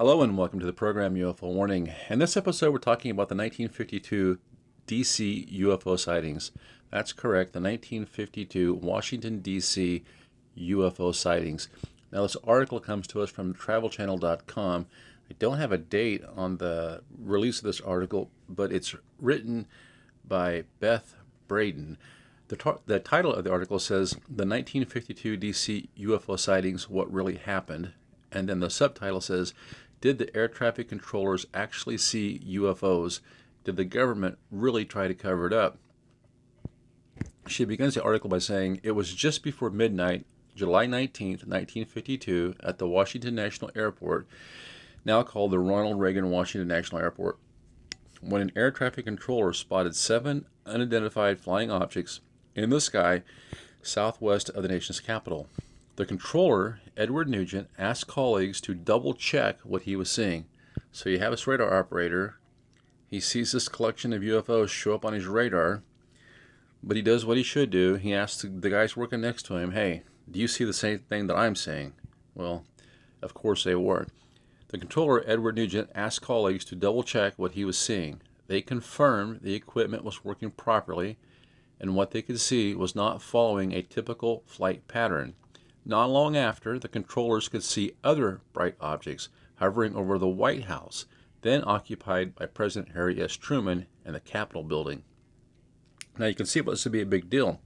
Hello and welcome to the program UFO Warning. In this episode, we're talking about the 1952 DC UFO sightings. That's correct, the 1952 Washington, D.C. UFO sightings. Now, this article comes to us from travelchannel.com. I don't have a date on the release of this article, but it's written by Beth Braden. The, the title of the article says The 1952 DC UFO sightings What Really Happened. And then the subtitle says Did the air traffic controllers actually see UFOs? Did the government really try to cover it up? She begins the article by saying It was just before midnight, July 19, 1952, at the Washington National Airport, now called the Ronald Reagan Washington National Airport, when an air traffic controller spotted seven unidentified flying objects in the sky southwest of the nation's capital. The controller, Edward Nugent, asked colleagues to double check what he was seeing. So you have this radar operator. He sees this collection of UFOs show up on his radar, but he does what he should do. He asks the guys working next to him, Hey, do you see the same thing that I'm seeing? Well, of course they were. The controller, Edward Nugent, asked colleagues to double check what he was seeing. They confirmed the equipment was working properly and what they could see was not following a typical flight pattern. Not long after, the controllers could see other bright objects hovering over the White House, then occupied by President Harry S. Truman and the Capitol building. Now you can see what this would be a big deal.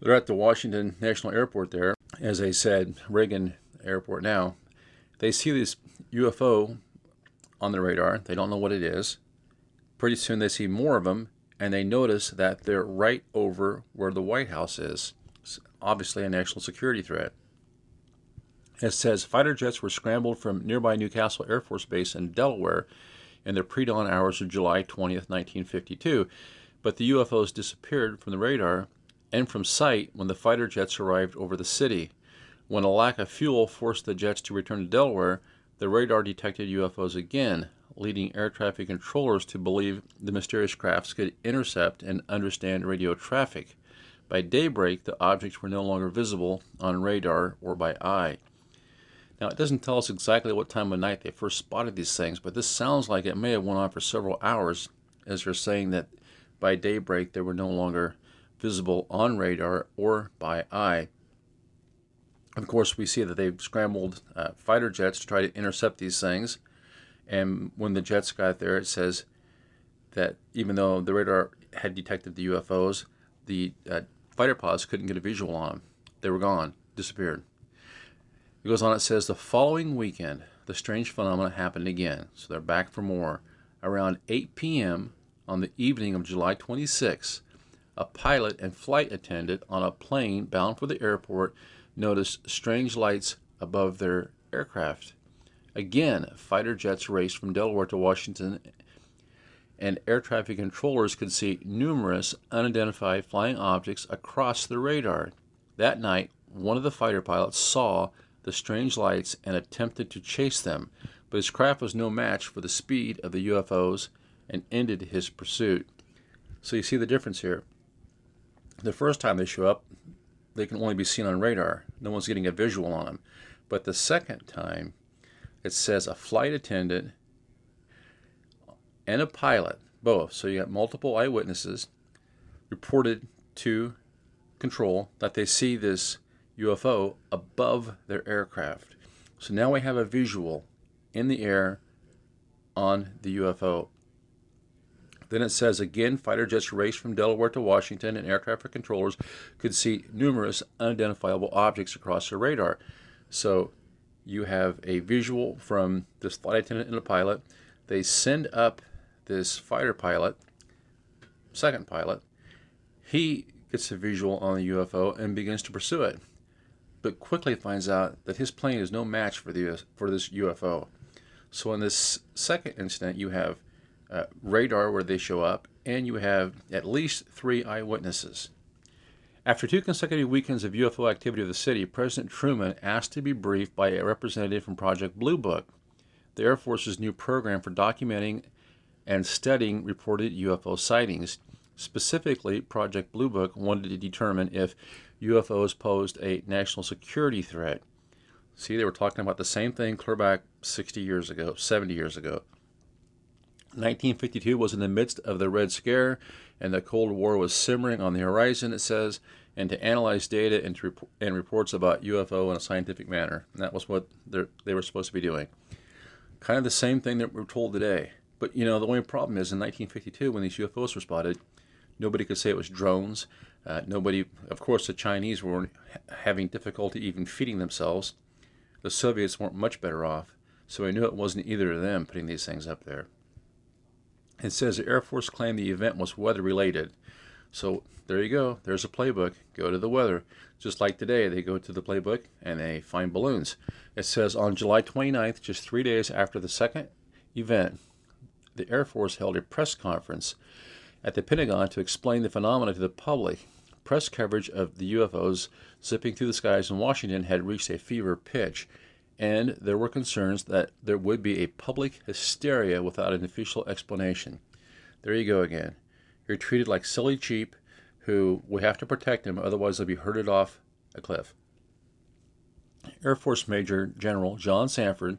They're at the Washington National Airport there, as I said, Reagan Airport now. They see this UFO on the radar. They don't know what it is. Pretty soon they see more of them, and they notice that they're right over where the White House is. Obviously a national security threat. It says fighter jets were scrambled from nearby New Castle Air Force Base in Delaware in the pre dawn hours of July 20th, 1952, but the UFOs disappeared from the radar and from sight when the fighter jets arrived over the city. When a lack of fuel forced the jets to return to Delaware, the radar detected UFOs again, leading air traffic controllers to believe the mysterious crafts could intercept and understand radio traffic. By daybreak, the objects were no longer visible on radar or by eye. Now, it doesn't tell us exactly what time of night they first spotted these things, but this sounds like it may have went on for several hours, as they're saying that by daybreak they were no longer visible on radar or by eye. Of course, we see that they've scrambled uh, fighter jets to try to intercept these things. And when the jets got there, it says that even though the radar had detected the UFOs, the uh, fighter pods couldn't get a visual on them. They were gone, disappeared. It goes on, it says the following weekend, the strange phenomena happened again. So they're back for more. Around 8 p.m. on the evening of July 26, a pilot and flight attendant on a plane bound for the airport noticed strange lights above their aircraft. Again, fighter jets raced from Delaware to Washington, and air traffic controllers could see numerous unidentified flying objects across the radar. That night, one of the fighter pilots saw the strange lights and attempted to chase them, but his craft was no match for the speed of the UFOs and ended his pursuit. So you see the difference here. The first time they show up, they can only be seen on radar. No one's getting a visual on them. But the second time, it says a flight attendant and a pilot, both. So you got multiple eyewitnesses reported to control that they see this UFO above their aircraft. So now we have a visual in the air on the UFO. Then it says again, fighter jets raced from Delaware to Washington, and air traffic controllers could see numerous unidentifiable objects across the radar. So you have a visual from this flight attendant and a pilot. They send up this fighter pilot, second pilot. He gets a visual on the UFO and begins to pursue it, but quickly finds out that his plane is no match for the for this UFO. So in this second incident, you have uh, radar where they show up, and you have at least three eyewitnesses. After two consecutive weekends of UFO activity of the city, President Truman asked to be briefed by a representative from Project Blue Book, the Air Force's new program for documenting and studying reported UFO sightings. Specifically, Project Blue Book wanted to determine if UFOs posed a national security threat. See, they were talking about the same thing clear back 60 years ago, 70 years ago. 1952 was in the midst of the Red Scare, and the Cold War was simmering on the horizon, it says, and to analyze data and, rep- and reports about UFO in a scientific manner. And that was what they were supposed to be doing. Kind of the same thing that we're told today. But, you know, the only problem is in 1952, when these UFOs were spotted, nobody could say it was drones. Uh, nobody, of course, the Chinese were having difficulty even feeding themselves. The Soviets weren't much better off, so I knew it wasn't either of them putting these things up there. It says the Air Force claimed the event was weather related. So there you go. There's a playbook. Go to the weather. Just like today, they go to the playbook and they find balloons. It says on July 29th, just three days after the second event, the Air Force held a press conference at the Pentagon to explain the phenomena to the public. Press coverage of the UFOs zipping through the skies in Washington had reached a fever pitch and there were concerns that there would be a public hysteria without an official explanation. There you go again. You're treated like silly cheap who we have to protect them, otherwise they'll be herded off a cliff. Air Force Major General John Samford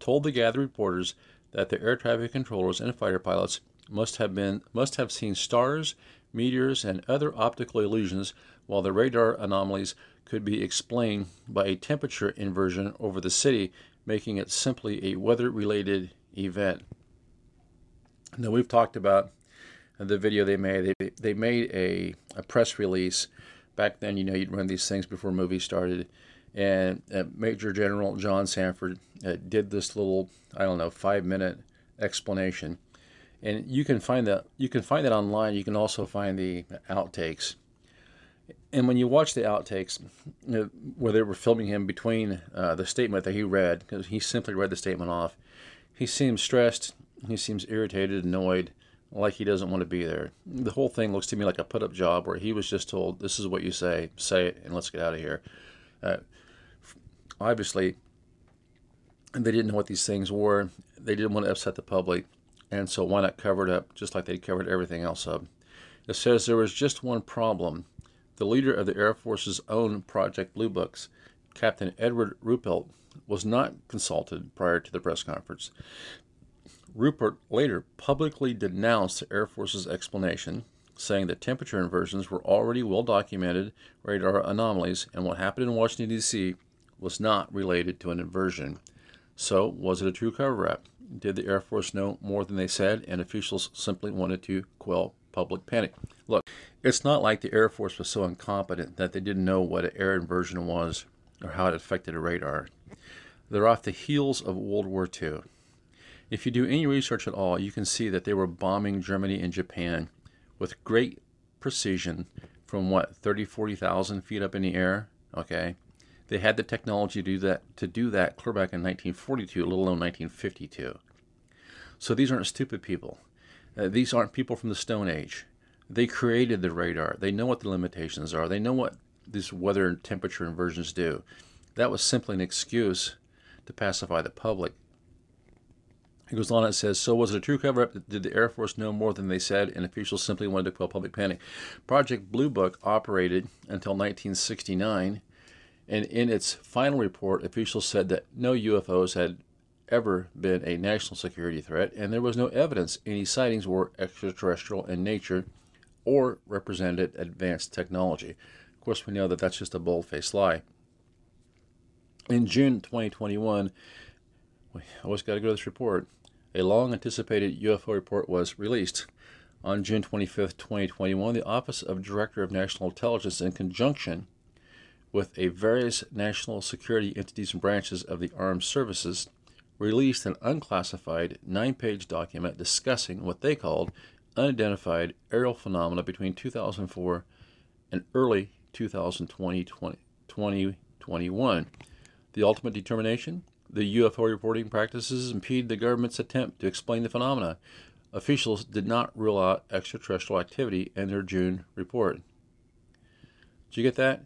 told the gathered reporters that the air traffic controllers and fighter pilots must have been must have seen stars, meteors, and other optical illusions, while the radar anomalies could be explained by a temperature inversion over the city, making it simply a weather related event. Now, we've talked about the video they made. They, they made a, a press release. Back then, you know, you'd run these things before movies started. And uh, Major General John Samford uh, did this little, I don't know, five minute explanation. And you can find that you can find that online. You can also find the outtakes and when you watch the outtakes, know, where they were filming him between uh, the statement that he read, because he simply read the statement off, he seems stressed, he seems irritated, annoyed, like he doesn't want to be there. The whole thing looks to me like a put up job where he was just told, This is what you say, say it, and let's get out of here. Uh, obviously, they didn't know what these things were, they didn't want to upset the public, and so why not cover it up just like they covered everything else up? It says there was just one problem the leader of the Air Force's own Project Blue Books, Captain Edward Ruppelt, was not consulted prior to the press conference. Ruppelt later publicly denounced the Air Force's explanation, saying that temperature inversions were already well documented radar anomalies and what happened in Washington, D.C. was not related to an inversion. So, was it a true cover up? Did the Air Force know more than they said, and officials simply wanted to quell public panic? Look, it's not like the Air Force was so incompetent that they didn't know what an air inversion was or how it affected a radar. They're off the heels of World War II. If you do any research at all, you can see that they were bombing Germany and Japan with great precision from what 30 40,000 feet up in the air, okay? They had the technology to do that to do that clear back in 1942, let alone 1952. So these aren't stupid people. Uh, these aren't people from the Stone Age. They created the radar. They know what the limitations are. They know what these weather and temperature inversions do. That was simply an excuse to pacify the public. It goes on, and says, So was it a true cover up? Did the Air Force know more than they said, and officials simply wanted to quell public panic? Project Blue Book operated until 1969, and in its final report, officials said that no UFOs had ever been a national security threat, and there was no evidence any sightings were extraterrestrial in nature or represented advanced technology. Of course, we know that that's just a bold faced lie. In June 2021, we always got to go to this report. A long anticipated UFO report was released. On June 25, 2021, the Office of Director of National Intelligence, in conjunction with a various national security entities and branches of the armed services, released an unclassified nine page document discussing what they called unidentified aerial phenomena between 2004 and early 2020 2021. The ultimate determination the UFO reporting practices impede the government's attempt to explain the phenomena. Officials did not rule out extraterrestrial activity in their June report. Did you get that?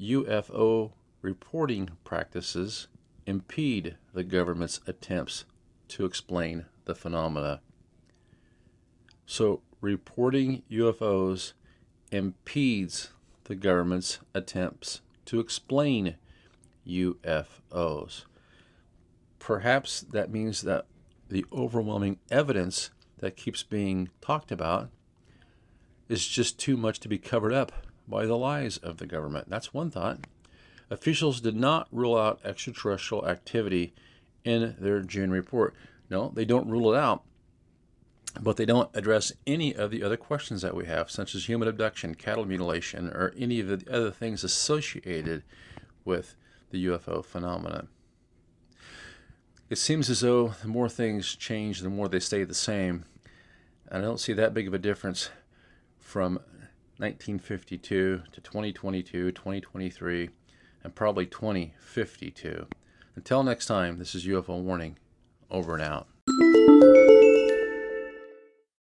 UFO reporting practices impede the government's attempts to explain the phenomena. So, reporting UFOs impedes the government's attempts to explain UFOs. Perhaps that means that the overwhelming evidence that keeps being talked about is just too much to be covered up by the lies of the government. That's one thought. Officials did not rule out extraterrestrial activity in their June report. No, they don't rule it out, but they don't address any of the other questions that we have, such as human abduction, cattle mutilation, or any of the other things associated with the UFO phenomenon. It seems as though the more things change, the more they stay the same. And I don't see that big of a difference from 1952 to 2022, 2023, and probably 2052. Until next time, this is UFO Warning. Over and out.